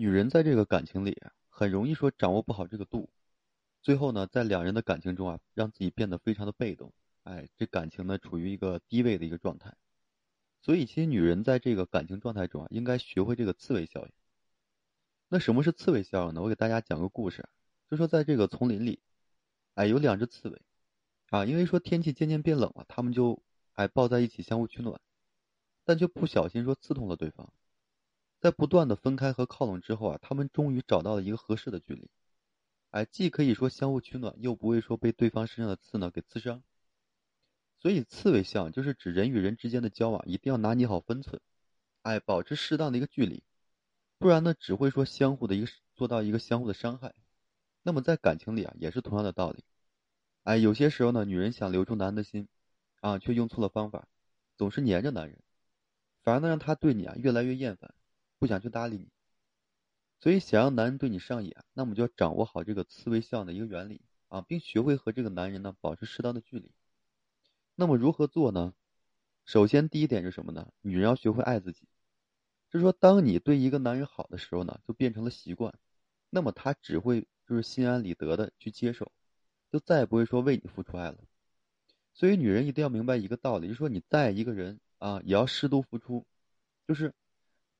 女人在这个感情里，很容易说掌握不好这个度，最后呢，在两人的感情中啊，让自己变得非常的被动，哎，这感情呢处于一个低位的一个状态。所以，其实女人在这个感情状态中啊，应该学会这个刺猬效应。那什么是刺猬效应呢？我给大家讲个故事，就说在这个丛林里，哎，有两只刺猬，啊，因为说天气渐渐变冷了，他们就哎抱在一起相互取暖，但却不小心说刺痛了对方。在不断的分开和靠拢之后啊，他们终于找到了一个合适的距离，哎，既可以说相互取暖，又不会说被对方身上的刺呢给刺伤。所以，刺猬相就是指人与人之间的交往一定要拿捏好分寸，哎，保持适当的一个距离，不然呢，只会说相互的一个做到一个相互的伤害。那么在感情里啊，也是同样的道理，哎，有些时候呢，女人想留住男人的心，啊，却用错了方法，总是黏着男人，反而呢让他对你啊越来越厌烦。不想去搭理你，所以想让男人对你上瘾，那么就要掌握好这个刺猬相的一个原理啊，并学会和这个男人呢保持适当的距离。那么如何做呢？首先第一点是什么呢？女人要学会爱自己，就是说，当你对一个男人好的时候呢，就变成了习惯，那么他只会就是心安理得的去接受，就再也不会说为你付出爱了。所以女人一定要明白一个道理，就是说你再爱一个人啊，也要适度付出，就是。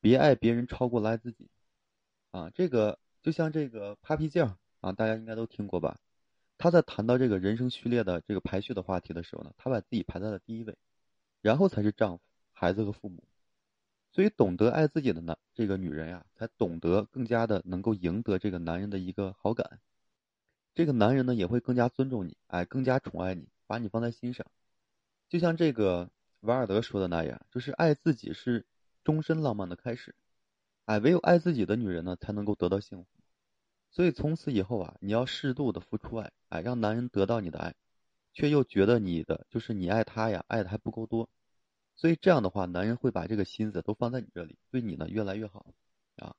别爱别人超过了爱自己，啊，这个就像这个 Papi 酱啊，大家应该都听过吧？他在谈到这个人生序列的这个排序的话题的时候呢，他把自己排在了第一位，然后才是丈夫、孩子和父母。所以，懂得爱自己的男这个女人呀，才懂得更加的能够赢得这个男人的一个好感，这个男人呢也会更加尊重你，哎，更加宠爱你，把你放在心上。就像这个瓦尔德说的那样，就是爱自己是。终身浪漫的开始，哎，唯有爱自己的女人呢，才能够得到幸福。所以从此以后啊，你要适度的付出爱，哎，让男人得到你的爱，却又觉得你的就是你爱他呀，爱的还不够多。所以这样的话，男人会把这个心思都放在你这里，对你呢越来越好啊。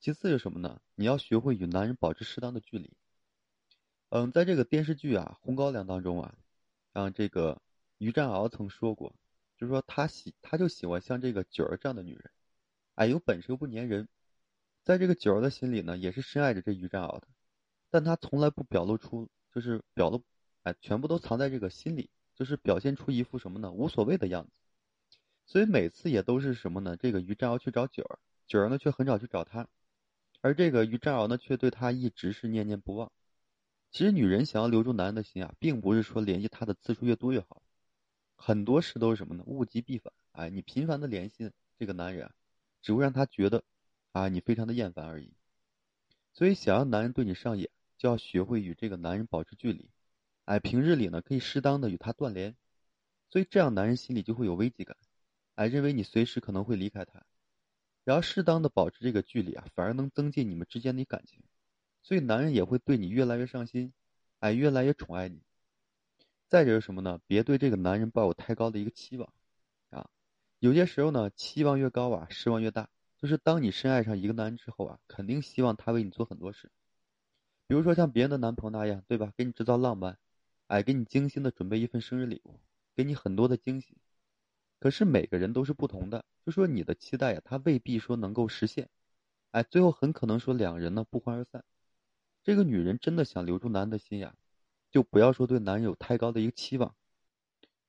其次是什么呢？你要学会与男人保持适当的距离。嗯，在这个电视剧啊《红高粱》当中啊，让这个于占鳌曾说过。就是说，他喜，他就喜欢像这个九儿这样的女人，哎，有本事又不粘人。在这个九儿的心里呢，也是深爱着这于占鳌的，但他从来不表露出，就是表露，哎，全部都藏在这个心里，就是表现出一副什么呢，无所谓的样子。所以每次也都是什么呢？这个于占鳌去找九儿，九儿呢却很少去找他，而这个于占鳌呢，却对他一直是念念不忘。其实女人想要留住男人的心啊，并不是说联系他的次数越多越好。很多事都是什么呢？物极必反。哎，你频繁的联系这个男人，只会让他觉得，啊，你非常的厌烦而已。所以，想要男人对你上瘾，就要学会与这个男人保持距离。哎，平日里呢，可以适当的与他断联。所以，这样男人心里就会有危机感，哎，认为你随时可能会离开他。然后，适当的保持这个距离啊，反而能增进你们之间的感情。所以，男人也会对你越来越上心，哎，越来越宠爱你。再者是什么呢？别对这个男人抱有太高的一个期望，啊，有些时候呢，期望越高啊，失望越大。就是当你深爱上一个男人之后啊，肯定希望他为你做很多事，比如说像别人的男朋友那样，对吧？给你制造浪漫，哎，给你精心的准备一份生日礼物，给你很多的惊喜。可是每个人都是不同的，就说你的期待呀，他未必说能够实现，哎，最后很可能说两人呢不欢而散。这个女人真的想留住男人的心呀。就不要说对男人有太高的一个期望，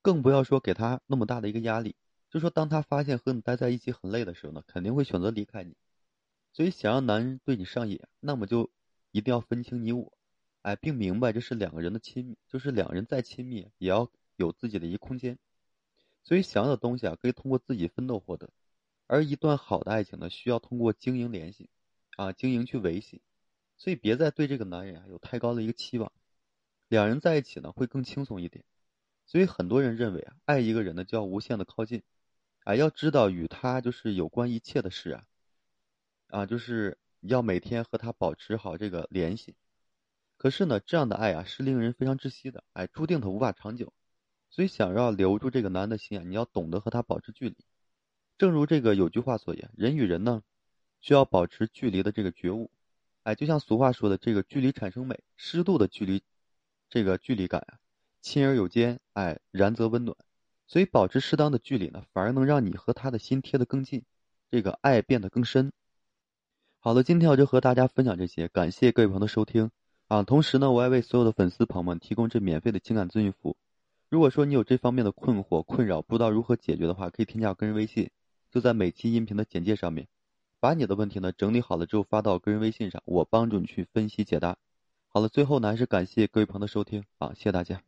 更不要说给他那么大的一个压力。就说当他发现和你待在一起很累的时候呢，肯定会选择离开你。所以想让男人对你上瘾，那么就一定要分清你我，哎，并明白这是两个人的亲密，就是两人再亲密也要有自己的一个空间。所以想要的东西啊，可以通过自己奋斗获得，而一段好的爱情呢，需要通过经营联系，啊，经营去维系。所以别再对这个男人啊有太高的一个期望。两人在一起呢，会更轻松一点，所以很多人认为啊，爱一个人呢，就要无限的靠近，啊，要知道与他就是有关一切的事啊，啊，就是要每天和他保持好这个联系。可是呢，这样的爱啊，是令人非常窒息的，哎，注定他无法长久。所以想要留住这个男的心啊，你要懂得和他保持距离。正如这个有句话所言，人与人呢，需要保持距离的这个觉悟，哎，就像俗话说的，这个距离产生美，适度的距离。这个距离感啊，亲而有间，哎，然则温暖。所以保持适当的距离呢，反而能让你和他的心贴得更近，这个爱变得更深。好了，今天我就和大家分享这些，感谢各位朋友的收听啊。同时呢，我也为所有的粉丝朋友们提供这免费的情感咨询服务。如果说你有这方面的困惑、困扰，不知道如何解决的话，可以添加我个人微信，就在每期音频的简介上面，把你的问题呢整理好了之后发到个人微信上，我帮助你去分析解答。好了，最后呢还是感谢各位朋友的收听啊，谢谢大家。